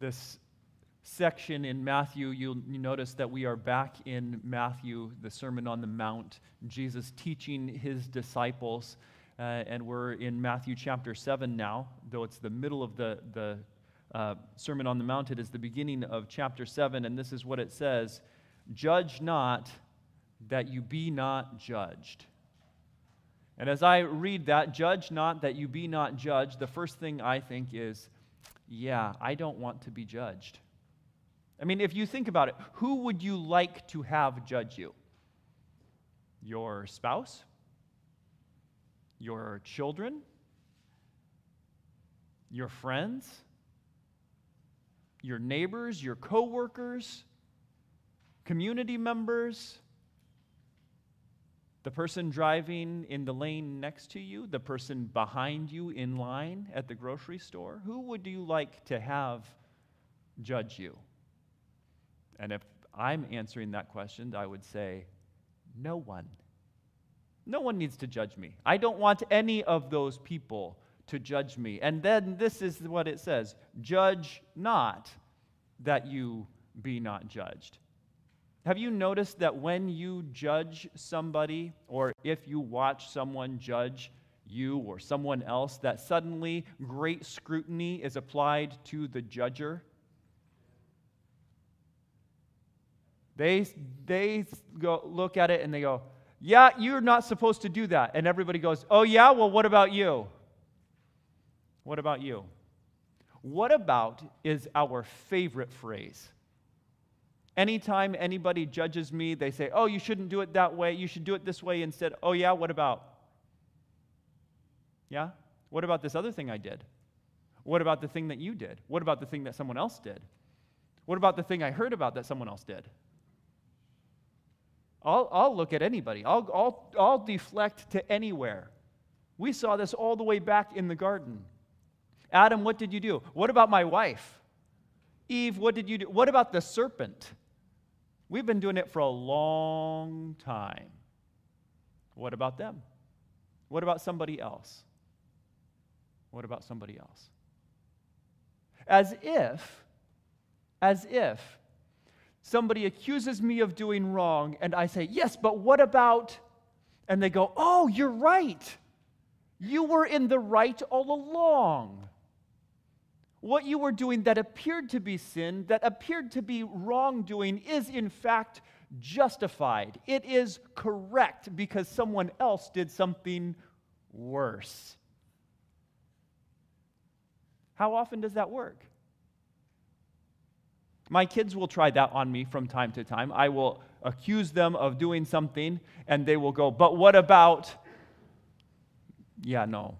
this section in Matthew, you'll notice that we are back in Matthew, the Sermon on the Mount, Jesus teaching his disciples. Uh, and we're in Matthew chapter 7 now, though it's the middle of the, the uh, Sermon on the Mount. It is the beginning of chapter 7, and this is what it says Judge not that you be not judged. And as I read that, judge not that you be not judged, the first thing I think is, yeah, I don't want to be judged. I mean, if you think about it, who would you like to have judge you? Your spouse? Your children? Your friends? Your neighbors? Your coworkers? Community members? The person driving in the lane next to you, the person behind you in line at the grocery store, who would you like to have judge you? And if I'm answering that question, I would say, no one. No one needs to judge me. I don't want any of those people to judge me. And then this is what it says Judge not that you be not judged. Have you noticed that when you judge somebody, or if you watch someone judge you or someone else, that suddenly great scrutiny is applied to the judger? They, they go look at it and they go, Yeah, you're not supposed to do that. And everybody goes, Oh, yeah? Well, what about you? What about you? What about is our favorite phrase. Anytime anybody judges me, they say, Oh, you shouldn't do it that way. You should do it this way instead. Oh, yeah? What about? Yeah? What about this other thing I did? What about the thing that you did? What about the thing that someone else did? What about the thing I heard about that someone else did? I'll, I'll look at anybody, I'll, I'll, I'll deflect to anywhere. We saw this all the way back in the garden. Adam, what did you do? What about my wife? Eve, what did you do? What about the serpent? We've been doing it for a long time. What about them? What about somebody else? What about somebody else? As if, as if somebody accuses me of doing wrong, and I say, Yes, but what about? And they go, Oh, you're right. You were in the right all along. What you were doing that appeared to be sin, that appeared to be wrongdoing, is in fact justified. It is correct because someone else did something worse. How often does that work? My kids will try that on me from time to time. I will accuse them of doing something, and they will go, But what about? Yeah, no.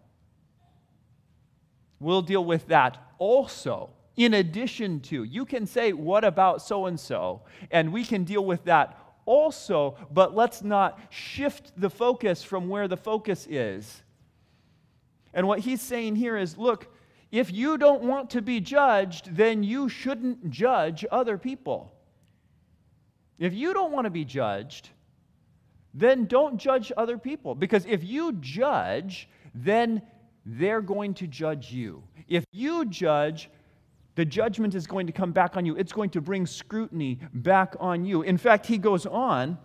We'll deal with that also, in addition to. You can say, What about so and so? And we can deal with that also, but let's not shift the focus from where the focus is. And what he's saying here is look, if you don't want to be judged, then you shouldn't judge other people. If you don't want to be judged, then don't judge other people. Because if you judge, then they're going to judge you. If you judge, the judgment is going to come back on you. It's going to bring scrutiny back on you. In fact, he goes on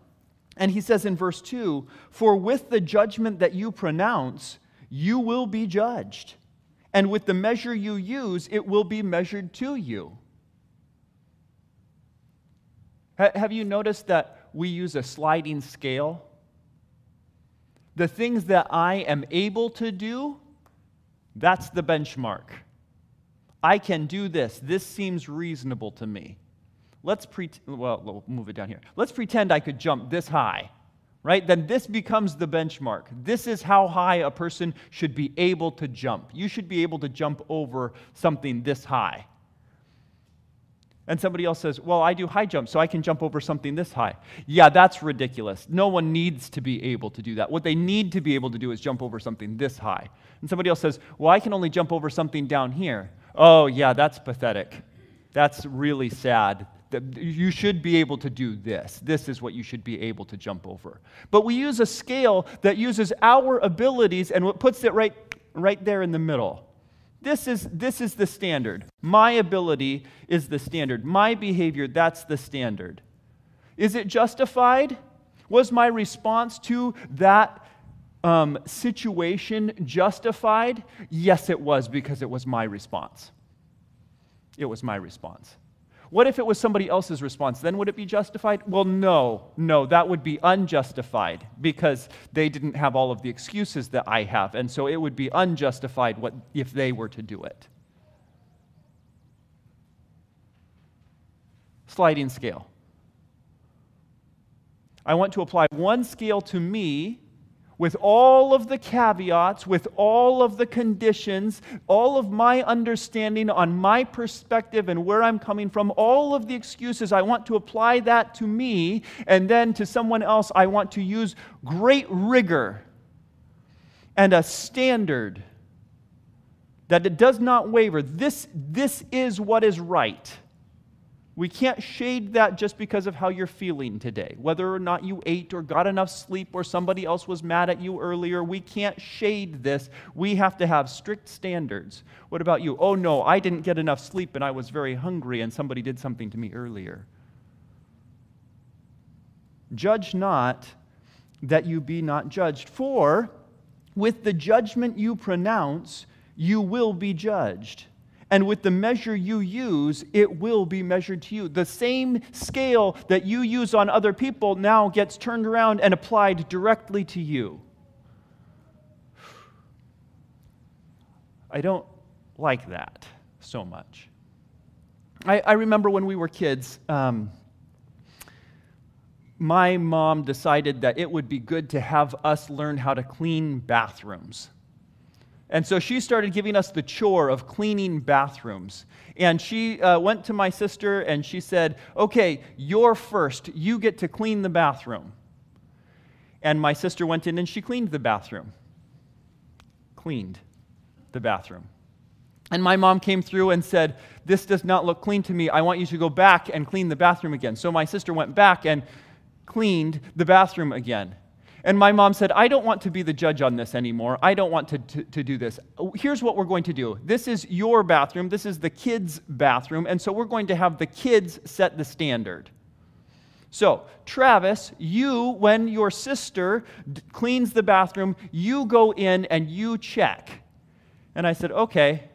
and he says in verse 2 For with the judgment that you pronounce, you will be judged and with the measure you use, it will be measured to you. Have you noticed that we use a sliding scale? The things that I am able to do, that's the benchmark. I can do this. This seems reasonable to me. Let's pretend, well, we'll move it down here. Let's pretend I could jump this high right? Then this becomes the benchmark. This is how high a person should be able to jump. You should be able to jump over something this high. And somebody else says, Well, I do high jump, so I can jump over something this high. Yeah, that's ridiculous. No one needs to be able to do that. What they need to be able to do is jump over something this high. And somebody else says, Well, I can only jump over something down here. Oh, yeah, that's pathetic. That's really sad you should be able to do this. This is what you should be able to jump over. But we use a scale that uses our abilities and what puts it right, right there in the middle. This is, this is the standard. My ability is the standard. My behavior, that's the standard. Is it justified? Was my response to that um, situation justified? Yes, it was, because it was my response. It was my response. What if it was somebody else's response? Then would it be justified? Well, no, no, that would be unjustified because they didn't have all of the excuses that I have. And so it would be unjustified what, if they were to do it. Sliding scale. I want to apply one scale to me with all of the caveats, with all of the conditions, all of my understanding on my perspective and where I'm coming from, all of the excuses, I want to apply that to me, and then to someone else, I want to use great rigor and a standard that it does not waver. This, this is what is right. We can't shade that just because of how you're feeling today. Whether or not you ate or got enough sleep or somebody else was mad at you earlier, we can't shade this. We have to have strict standards. What about you? Oh no, I didn't get enough sleep and I was very hungry and somebody did something to me earlier. Judge not that you be not judged, for with the judgment you pronounce, you will be judged and with the measure you use, it will be measured to you. The same scale that you use on other people now gets turned around and applied directly to you. I don't like that so much. I, I remember when we were kids, um, my mom decided that it would be good to have us learn how to clean bathrooms. And so she started giving us the chore of cleaning bathrooms. And she uh, went to my sister and she said, Okay, you're first. You get to clean the bathroom. And my sister went in and she cleaned the bathroom. Cleaned the bathroom. And my mom came through and said, This does not look clean to me. I want you to go back and clean the bathroom again. So my sister went back and cleaned the bathroom again. And my mom said, I don't want to be the judge on this anymore. I don't want to, to, to, do this. Here's what we're going to do this is your bathroom, this is the kids' bathroom, and so we're going to have the kids set the standard. So, Travis, you, when your sister d- cleans the bathroom, you go in and you check. And I said, okay.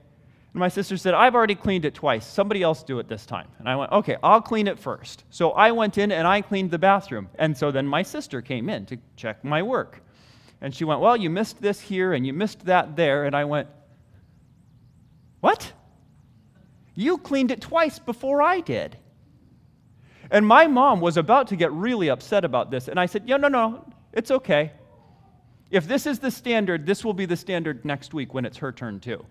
And my sister said, I've already cleaned it twice. Somebody else do it this time. And I went, okay, I'll clean it first. So I went in and I cleaned the bathroom. And so then my sister came in to check my work. And she went, well, you missed this here and you missed that there. And I went, what? You cleaned it twice before I did. And my mom was about to get really upset about this. And I said, no, no, no, it's okay. If this is the standard, this will be the standard next week when it's her turn too.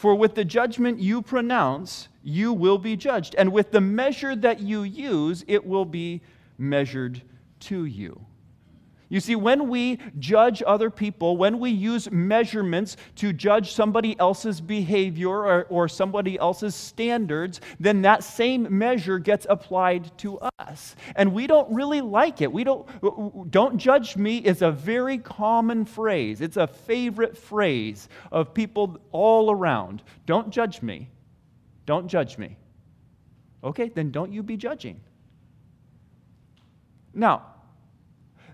For with the judgment you pronounce, you will be judged. And with the measure that you use, it will be measured to you. You see, when we judge other people, when we use measurements to judge somebody else's behavior or, or, somebody else's standards, then that same measure gets applied to us. And we don't really like it. We don't, don't judge me is a very common phrase. It's a favorite phrase of people all around. Don't judge me. Don't judge me. Okay, then don't you be judging. Now,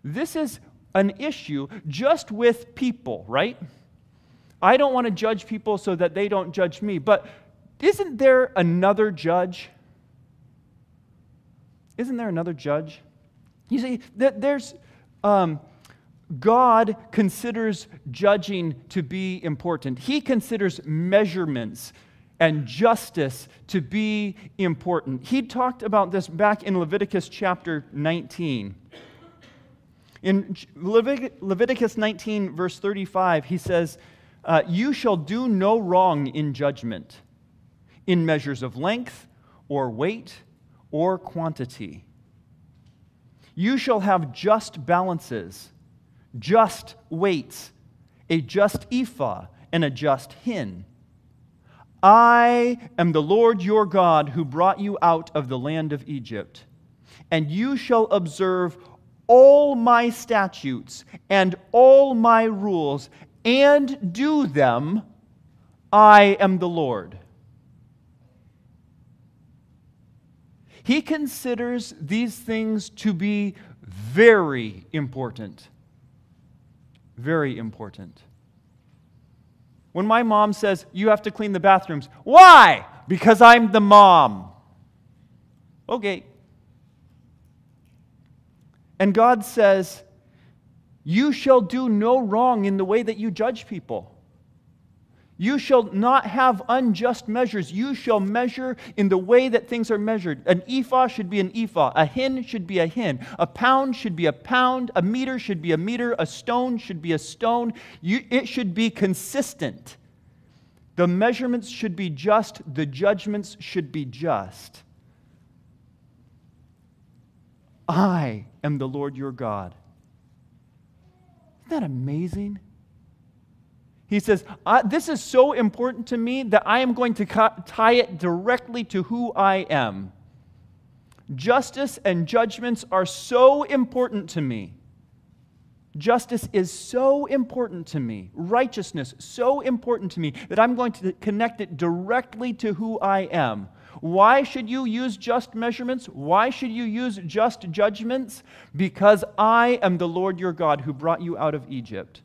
this is an issue just with people, right? I don't want to judge people so that they don't judge me. But isn't there another judge? Isn't there another judge? You see, that there's. Um, God considers judging to be important. He considers measurements and justice to be important. He talked about this back in Leviticus chapter 19. In Leviticus 19, verse 35, he says, uh, You shall do no wrong in judgment, in measures of length, or weight, or quantity. You shall have just balances, just weights, a just ephah, and a just hin. I am the Lord your God who brought you out of the land of Egypt. And you shall observe all my statutes and all my rules and do them, I am the Lord. He considers these things to be very important. Very important. When my mom says, You have to clean the bathrooms, why? Because I'm the mom. Okay. And God says, You shall do no wrong in the way that you judge people. You shall not have unjust measures. You shall measure in the way that things are measured. An ephah should be an ephah. A hin should be a hin. A pound should be a pound. A meter should be a meter. A stone should be a stone. You, it should be consistent. The measurements should be just. The judgments should be just. I am the Lord your God. Isn't that amazing? He says, This is so important to me that I am going to tie it directly to who I am. Justice and judgments are so important to me. Justice is so important to me. Righteousness so important to me that I'm going to connect it directly to who I am. Why should you use just measurements? Why should you use just judgments? Because I am the Lord your God who brought you out of Egypt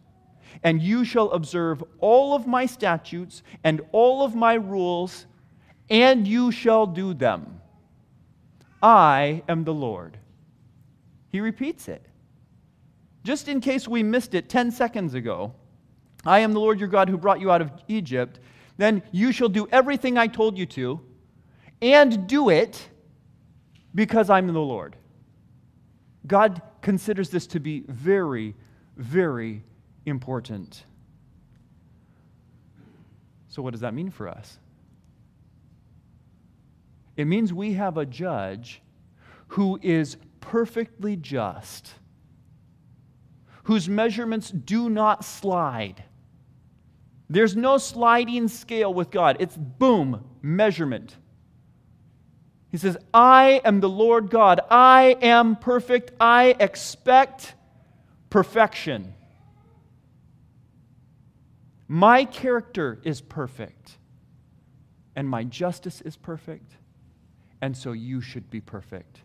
and you shall observe all of my statutes and all of my rules, and you shall do them. I am the Lord. He repeats it. Just in case we missed it 10 seconds ago, I am the Lord your God who brought you out of Egypt. Then you shall do everything I told you to, and do it because I'm the Lord. God considers this to be very, very important. So, what does that mean for us? It means we have a judge who is perfectly just, whose measurements do not slide. There's no sliding scale with God. It's boom, measurement. He says, I am the Lord God. I am perfect. I expect perfection. My character is perfect, and my justice is perfect, and so you should be perfect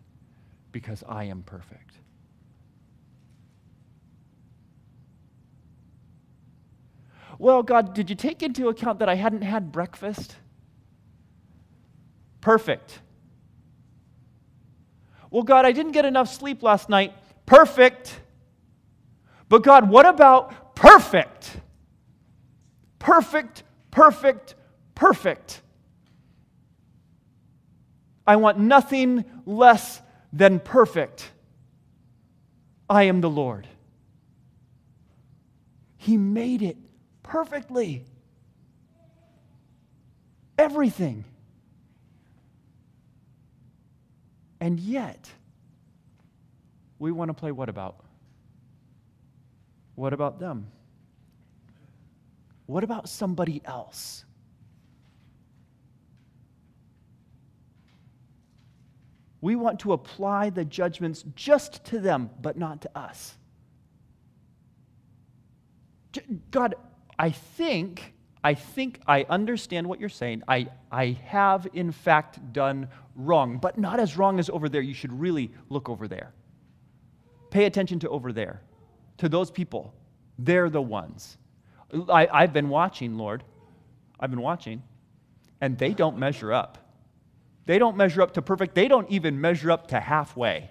because I am perfect. Well, God, did you take into account that I hadn't had breakfast? Perfect. Well, God, I didn't get enough sleep last night. Perfect. But God, what about perfect? perfect, perfect, perfect. I want nothing less than perfect. I am the Lord. He made it perfectly. Everything. And yet, we want to play what about? What about them? What about somebody else? We want to apply the judgments just to them, but not to us. God, I think, I think I understand what you're saying. I, I have, in fact, done wrong, but not as wrong as over there. You should really look over there. Pay attention to over there, to those people. They're the ones. I, I've been watching, Lord. I've been watching. And they don't measure up. They don't measure up to perfect. They don't even measure up to halfway.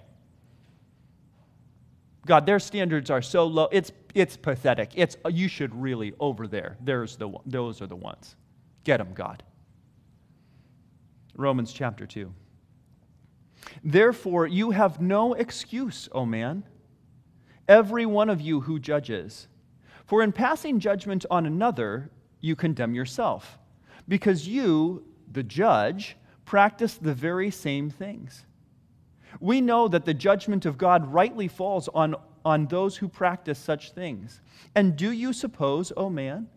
God, their standards are so low. It's, it's pathetic. It's, you should really over there. There's the, those are the ones. Get them, God. Romans chapter 2. Therefore, you have no excuse, O man, every one of you who judges. For in passing judgment on another, you condemn yourself, because you, the judge, practice the very same things. We know that the judgment of God rightly falls on, on those who practice such things. And do you suppose, O oh man,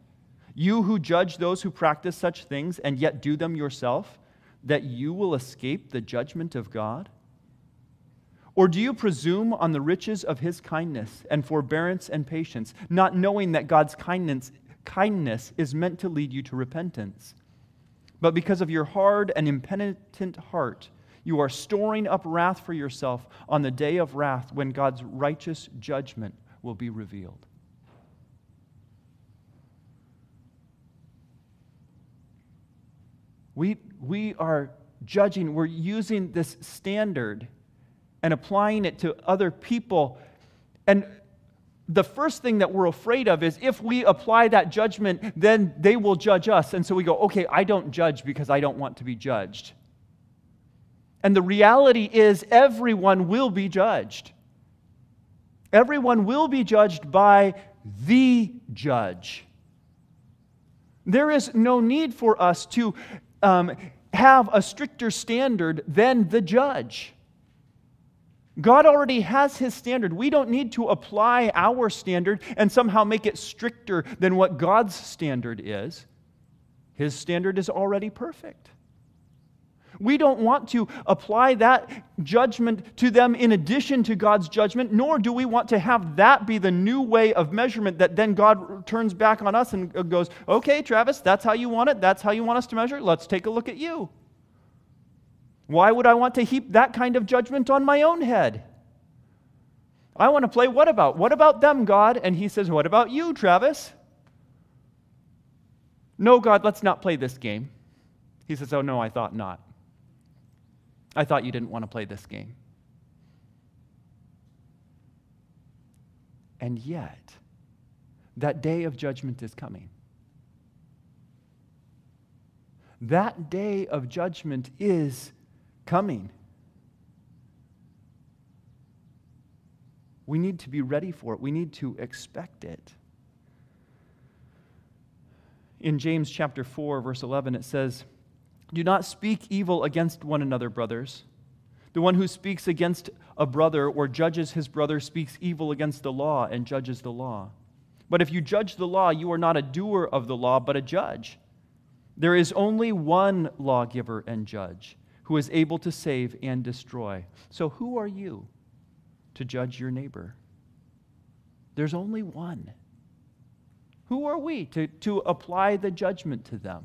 you who judge those who practice such things and yet do them yourself, that you will escape the judgment of God? Or do you presume on the riches of his kindness and forbearance and patience, not knowing that God's kindness, kindness is meant to lead you to repentance? But because of your hard and impenitent heart, you are storing up wrath for yourself on the day of wrath when God's righteous judgment will be revealed. We, we are judging, we're using this standard and applying it to other people. And the first thing that we're afraid of is if we apply that judgment, then they will judge us. And so we go, okay, I don't judge because I don't want to be judged. And the reality is, everyone will be judged. Everyone will be judged by the judge. There is no need for us to um, have a stricter standard than the judge. God already has his standard. We don't need to apply our standard and somehow make it stricter than what God's standard is. His standard is already perfect. We don't want to apply that judgment to them in addition to God's judgment, nor do we want to have that be the new way of measurement that then God turns back on us and goes, okay, Travis, that's how you want it. That's how you want us to measure. Let's take a look at you. Why would I want to heap that kind of judgment on my own head? I want to play what about? What about them, God? And he says, What about you, Travis? No, God, let's not play this game. He says, Oh, no, I thought not. I thought you didn't want to play this game. And yet, that day of judgment is coming. That day of judgment is coming. We need to be ready for it. We need to expect it. In James chapter 4 verse 11 it says, do not speak evil against one another, brothers. The one who speaks against a brother or judges his brother speaks evil against the law and judges the law. But if you judge the law, you are not a doer of the law, but a judge. There is only one lawgiver and judge who is able to save and destroy. So who are you to judge your neighbor? There's only one. Who are we to, to apply the judgment to them?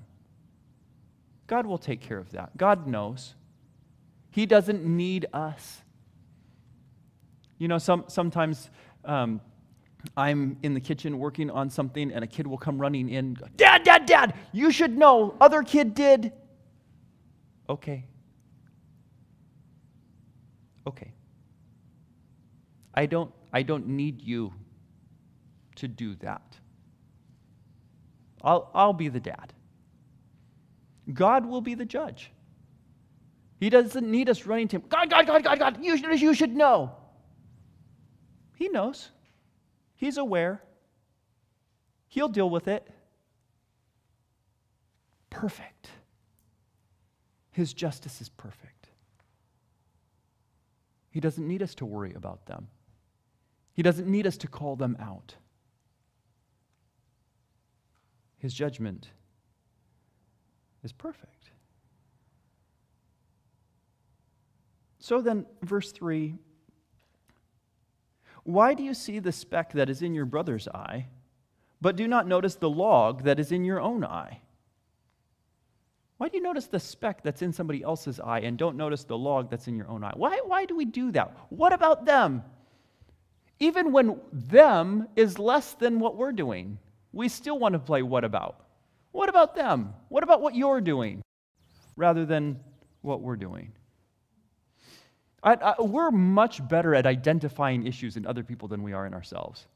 God will take care of that. God knows. He doesn't need us. You know, some, sometimes um, I'm in the kitchen working on something and a kid will come running in, Dad, Dad, Dad, you should know, other kid did. Okay. Okay. I don't, I don't need you to do that. I'll, I'll be the dad. God will be the judge. He doesn't need us running to him. God, God, God, God, God, you should, you should know. He knows. He's aware. He'll deal with it. Perfect. His justice is perfect. He doesn't need us to worry about them. He doesn't need us to call them out. His judgment is perfect. So then, verse 3 Why do you see the speck that is in your brother's eye, but do not notice the log that is in your own eye? Why do you notice the speck that's in somebody else's eye and don't notice the log that's in your own eye? Why, why do we do that? What about them? Even when them is less than what we're doing, we still want to play what about? What about them? What about what you're doing? Rather than what we're doing. I, I, we're much better at identifying issues in other people than we are in ourselves.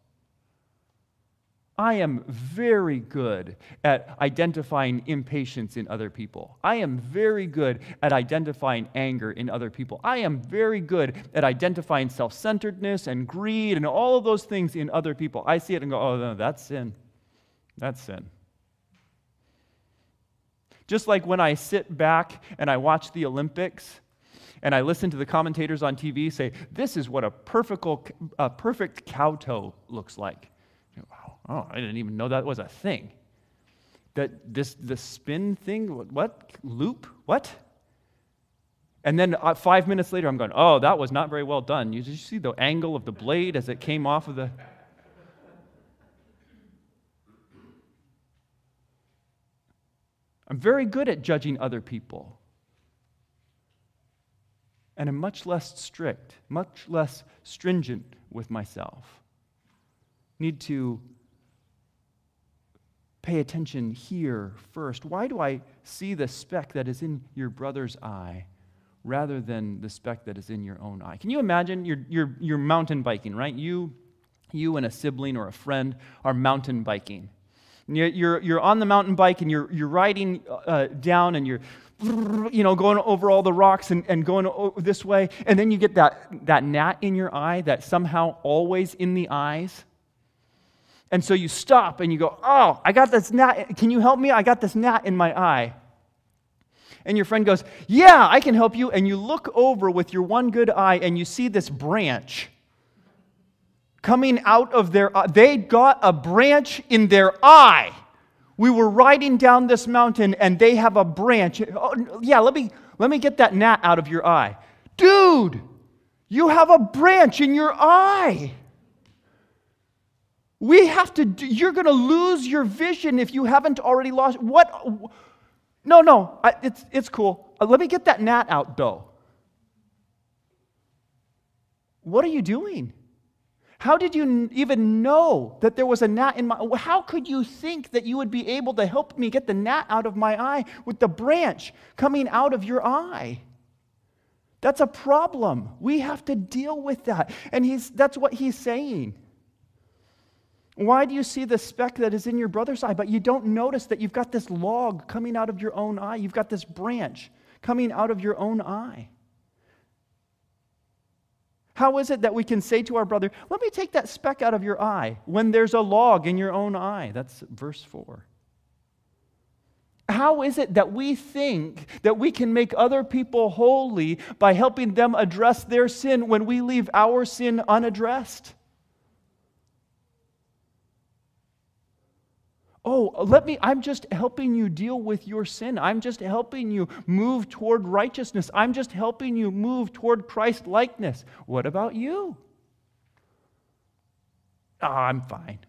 I am very good at identifying impatience in other people. I am very good at identifying anger in other people. I am very good at identifying self centeredness and greed and all of those things in other people. I see it and go, oh, no, that's sin. That's sin. Just like when I sit back and I watch the Olympics and I listen to the commentators on TV say, This is what a perfect, a perfect cow toe looks like. Oh, I didn't even know that was a thing. That this the spin thing, what? Loop? What? And then uh, five minutes later, I'm going, oh, that was not very well done. You, did you see the angle of the blade as it came off of the. I'm very good at judging other people. And I'm much less strict, much less stringent with myself. Need to pay attention here first. Why do I see the speck that is in your brother's eye rather than the speck that is in your own eye? Can you imagine you're, you're, you're mountain biking, right? You, you and a sibling or a friend are mountain biking. You're, you're on the mountain bike and you're, you're riding uh, down and you're you know, going over all the rocks and, and going this way. And then you get that, that gnat in your eye that somehow always in the eyes. And so you stop and you go, Oh, I got this gnat. Can you help me? I got this gnat in my eye. And your friend goes, Yeah, I can help you. And you look over with your one good eye and you see this branch coming out of their eye. They got a branch in their eye. We were riding down this mountain and they have a branch. Oh, yeah, let me, let me get that gnat out of your eye. Dude, you have a branch in your eye. We have to, do, you're going to lose your vision if you haven't already lost. What? No, no, I, it's, it's cool. Uh, let me get that gnat out, though. What are you doing? How did you even know that there was a gnat in my How could you think that you would be able to help me get the gnat out of my eye with the branch coming out of your eye? That's a problem. We have to deal with that. And he's, that's what he's saying. Why do you see the speck that is in your brother's eye, but you don't notice that you've got this log coming out of your own eye? You've got this branch coming out of your own eye. How is it that we can say to our brother, Let me take that speck out of your eye when there's a log in your own eye? That's verse 4. How is it that we think that we can make other people holy by helping them address their sin when we leave our sin unaddressed? Oh, let me, I'm just helping you deal with your sin. I'm just helping you move toward righteousness. I'm just helping you move toward Christ likeness. What about you? Oh, I'm fine.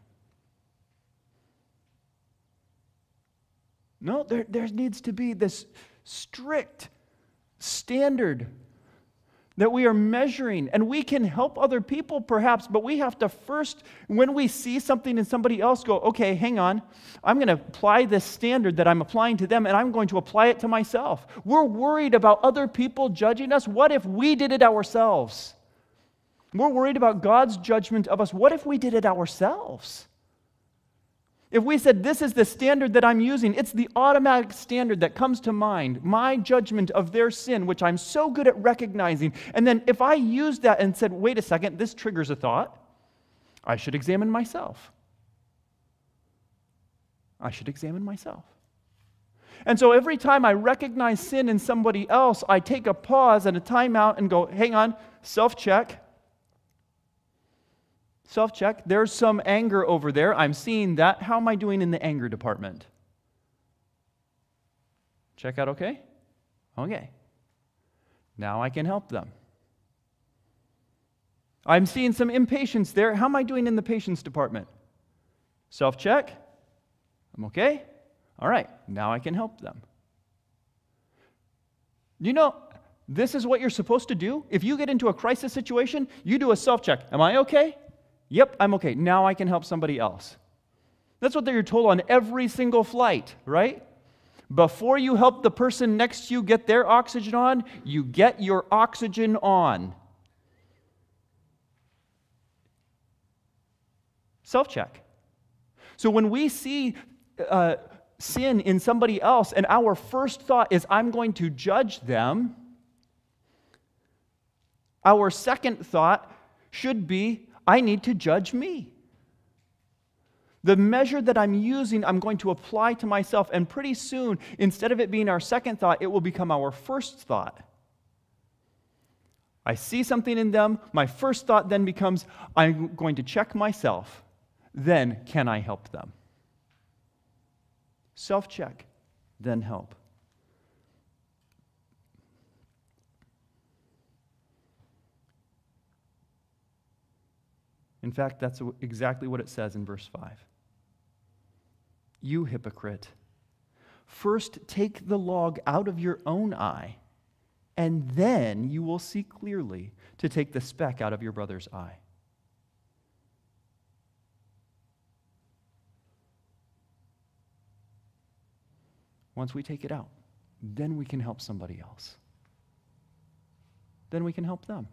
No, there, there needs to be this strict standard that we are measuring. And we can help other people perhaps, but we have to first, when we see something in somebody else, go, okay, hang on. I'm going to apply this standard that I'm applying to them and I'm going to apply it to myself. We're worried about other people judging us. What if we did it ourselves? We're worried about God's judgment of us. What if we did it ourselves? If we said, This is the standard that I'm using, it's the automatic standard that comes to mind, my judgment of their sin, which I'm so good at recognizing. And then if I used that and said, Wait a second, this triggers a thought, I should examine myself. I should examine myself. And so every time I recognize sin in somebody else, I take a pause and a timeout and go, Hang on, self check. Self check. There's some anger over there. I'm seeing that. How am I doing in the anger department? Check out okay? Okay. Now I can help them. I'm seeing some impatience there. How am I doing in the patience department? Self check. I'm okay. All right. Now I can help them. You know, this is what you're supposed to do. If you get into a crisis situation, you do a self check. Am I okay? Yep, I'm okay. Now I can help somebody else. That's what you're told on every single flight, right? Before you help the person next to you get their oxygen on, you get your oxygen on. Self check. So when we see uh, sin in somebody else and our first thought is, I'm going to judge them, our second thought should be, I need to judge me. The measure that I'm using, I'm going to apply to myself. And pretty soon, instead of it being our second thought, it will become our first thought. I see something in them. My first thought then becomes I'm going to check myself. Then, can I help them? Self check, then help. In fact, that's exactly what it says in verse 5. You hypocrite, first take the log out of your own eye, and then you will see clearly to take the speck out of your brother's eye. Once we take it out, then we can help somebody else. Then we can help them.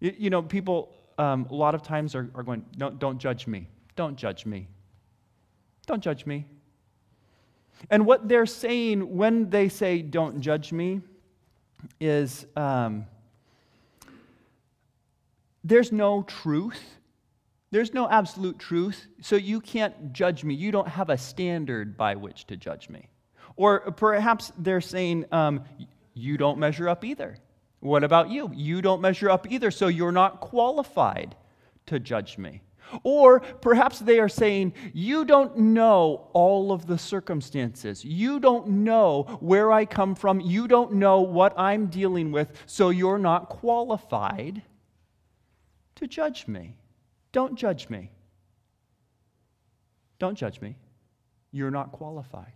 You, you know, people um, a lot of times are, are going, don't, don't judge me. Don't judge me. Don't judge me. And what they're saying when they say, don't judge me, is um, there's no truth. There's no absolute truth, so you can't judge me. You don't have a standard by which to judge me. Or perhaps they're saying, um, you don't measure up either. What about you? You don't measure up either, so you're not qualified to judge me. Or perhaps they are saying, You don't know all of the circumstances. You don't know where I come from. You don't know what I'm dealing with, so you're not qualified to judge me. Don't judge me. Don't judge me. You're not qualified.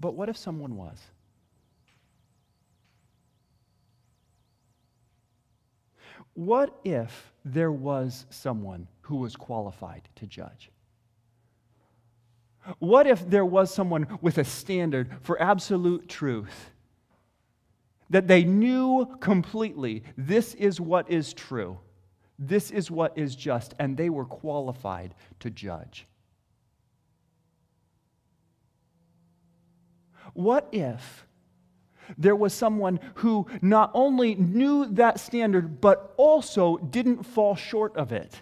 But what if someone was? What if there was someone who was qualified to judge? What if there was someone with a standard for absolute truth? That they knew completely this is what is true, this is what is just, and they were qualified to judge. What if there was someone who not only knew that standard, but also didn't fall short of it.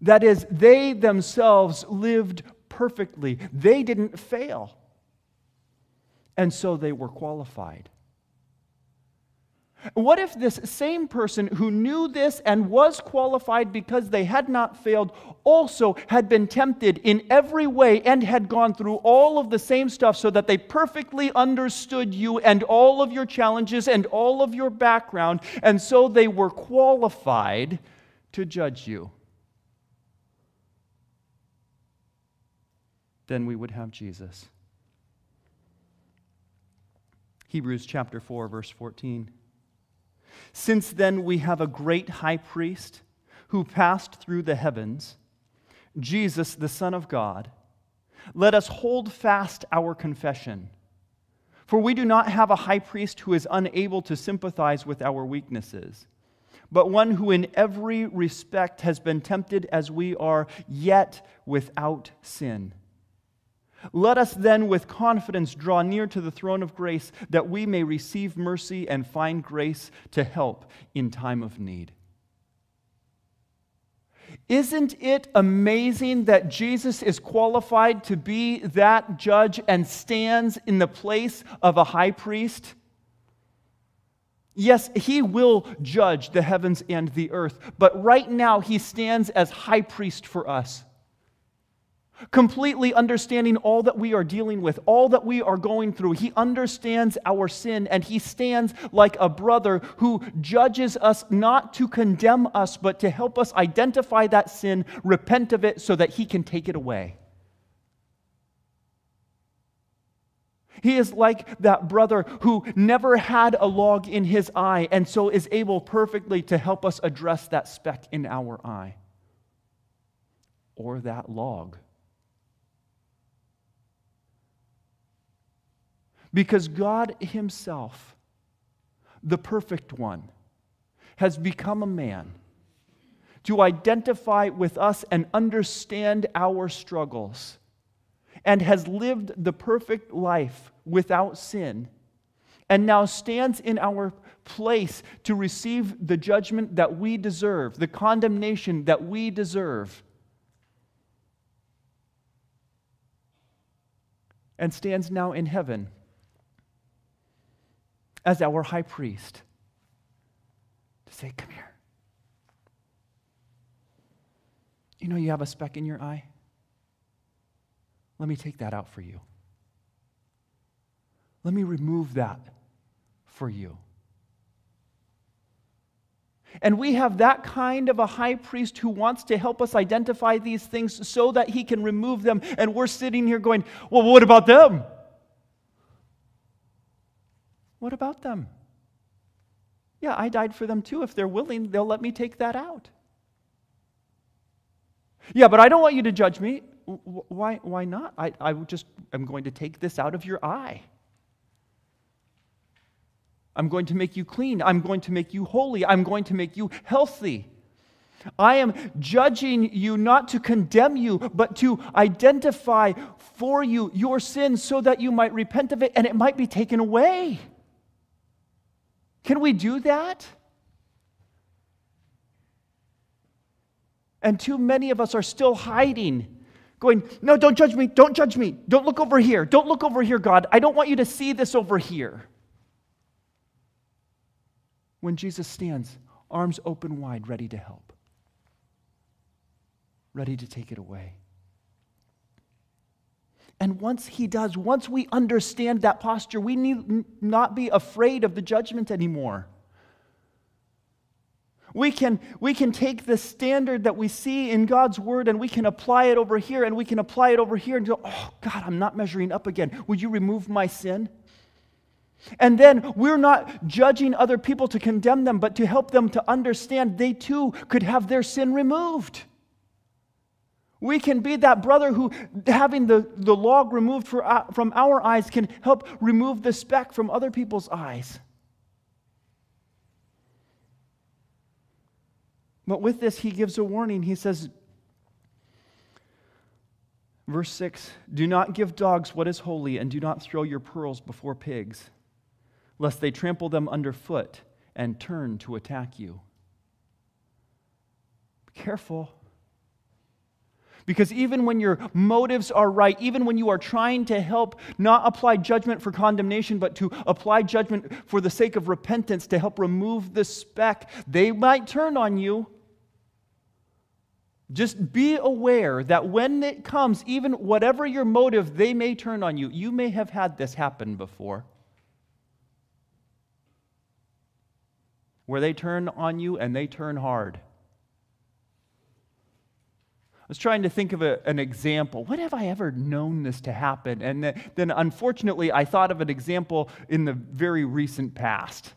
That is, they themselves lived perfectly, they didn't fail. And so they were qualified. What if this same person who knew this and was qualified because they had not failed also had been tempted in every way and had gone through all of the same stuff so that they perfectly understood you and all of your challenges and all of your background, and so they were qualified to judge you? Then we would have Jesus. Hebrews chapter 4, verse 14. Since then, we have a great high priest who passed through the heavens, Jesus, the Son of God. Let us hold fast our confession. For we do not have a high priest who is unable to sympathize with our weaknesses, but one who in every respect has been tempted as we are, yet without sin. Let us then with confidence draw near to the throne of grace that we may receive mercy and find grace to help in time of need. Isn't it amazing that Jesus is qualified to be that judge and stands in the place of a high priest? Yes, he will judge the heavens and the earth, but right now he stands as high priest for us completely understanding all that we are dealing with, all that we are going through. He understands our sin and he stands like a brother who judges us not to condemn us, but to help us identify that sin, repent of it, so that he can take it away. He is like that brother who never had a log in his eye and so is able perfectly to help us address that speck in our eye or that log. Because God Himself, the perfect one, has become a man to identify with us and understand our struggles, and has lived the perfect life without sin, and now stands in our place to receive the judgment that we deserve, the condemnation that we deserve. And stands now in heaven as our high priest to say, Come here. You know, you have a speck in your eye? Let me take that out for you. Let me remove that for you. And we have that kind of a high priest who wants to help us identify these things so that he can remove them. And we're sitting here going, well, what about them? What about them? Yeah, I died for them too. If they're willing, they'll let me take that out. Yeah, but I don't want you to judge me. Why, why not? I, I just am going to take this out of your eye. I'm going to make you clean. I'm going to make you holy. I'm going to make you healthy. I am judging you not to condemn you, but to identify for you your sins so that you might repent of it and it might be taken away. Can we do that? And too many of us are still hiding, going, No, don't judge me. Don't judge me. Don't look over here. Don't look over here, God. I don't want you to see this over here. When Jesus stands, arms open wide, ready to help, ready to take it away. And once he does, once we understand that posture, we need not be afraid of the judgment anymore. We can, we can take the standard that we see in God's word and we can apply it over here and we can apply it over here and go, oh, God, I'm not measuring up again. Would you remove my sin? And then we're not judging other people to condemn them, but to help them to understand they too could have their sin removed. We can be that brother who, having the, the log removed for, uh, from our eyes, can help remove the speck from other people's eyes. But with this, he gives a warning. He says, verse 6 Do not give dogs what is holy, and do not throw your pearls before pigs, lest they trample them underfoot and turn to attack you. Be careful. Because even when your motives are right, even when you are trying to help not apply judgment for condemnation, but to apply judgment for the sake of repentance to help remove the speck, they might turn on you. Just be aware that when it comes, even whatever your motive, they may turn on you. You may have had this happen before. Where they turn on you and they turn hard. I was trying to think of a, an example. What have I ever known this to happen? And then, then, unfortunately, I thought of an example in the very recent past.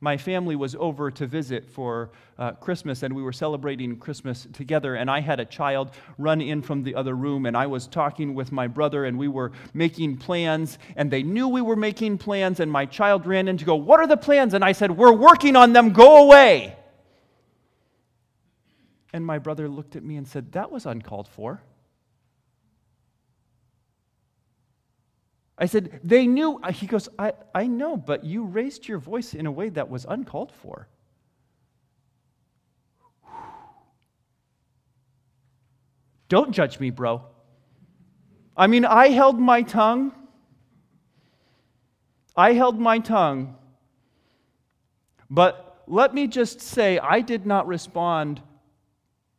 My family was over to visit for uh, Christmas, and we were celebrating Christmas together. And I had a child run in from the other room, and I was talking with my brother, and we were making plans. And they knew we were making plans, and my child ran in to go, What are the plans? And I said, We're working on them, go away. And my brother looked at me and said, That was uncalled for. I said, They knew. Uh, he goes, I, I know, but you raised your voice in a way that was uncalled for. Don't judge me, bro. I mean, I held my tongue. I held my tongue. But let me just say, I did not respond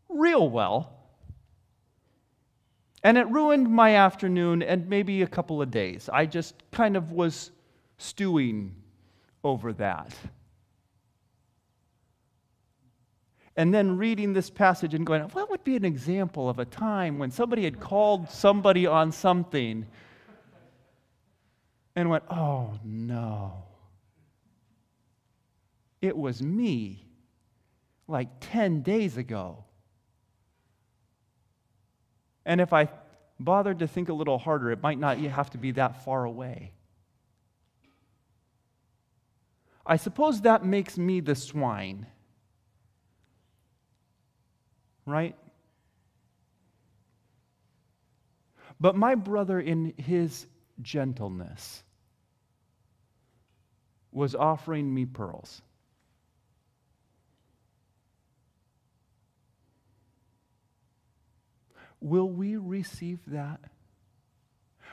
real well. And it ruined my afternoon and maybe a couple of days. I just kind of was stewing over that. And then reading this passage and going, what would be an example of a time when somebody had called somebody on something and went, oh no. It was me like 10 days ago. And if I bothered to think a little harder, it might not have to be that far away. I suppose that makes me the swine. Right? But my brother, in his gentleness, was offering me pearls. Will we receive that?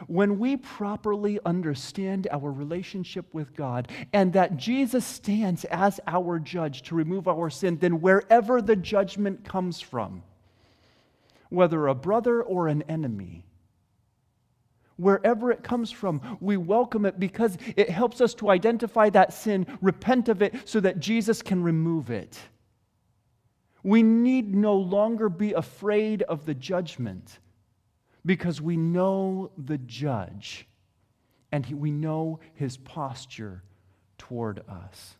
When we properly understand our relationship with God and that Jesus stands as our judge to remove our sin, then wherever the judgment comes from, whether a brother or an enemy, wherever it comes from. We welcome it because it helps us to identify that sin, repent of it, so that Jesus can remove it. We need no longer be afraid of the judgment because we know the judge and we know his posture toward us.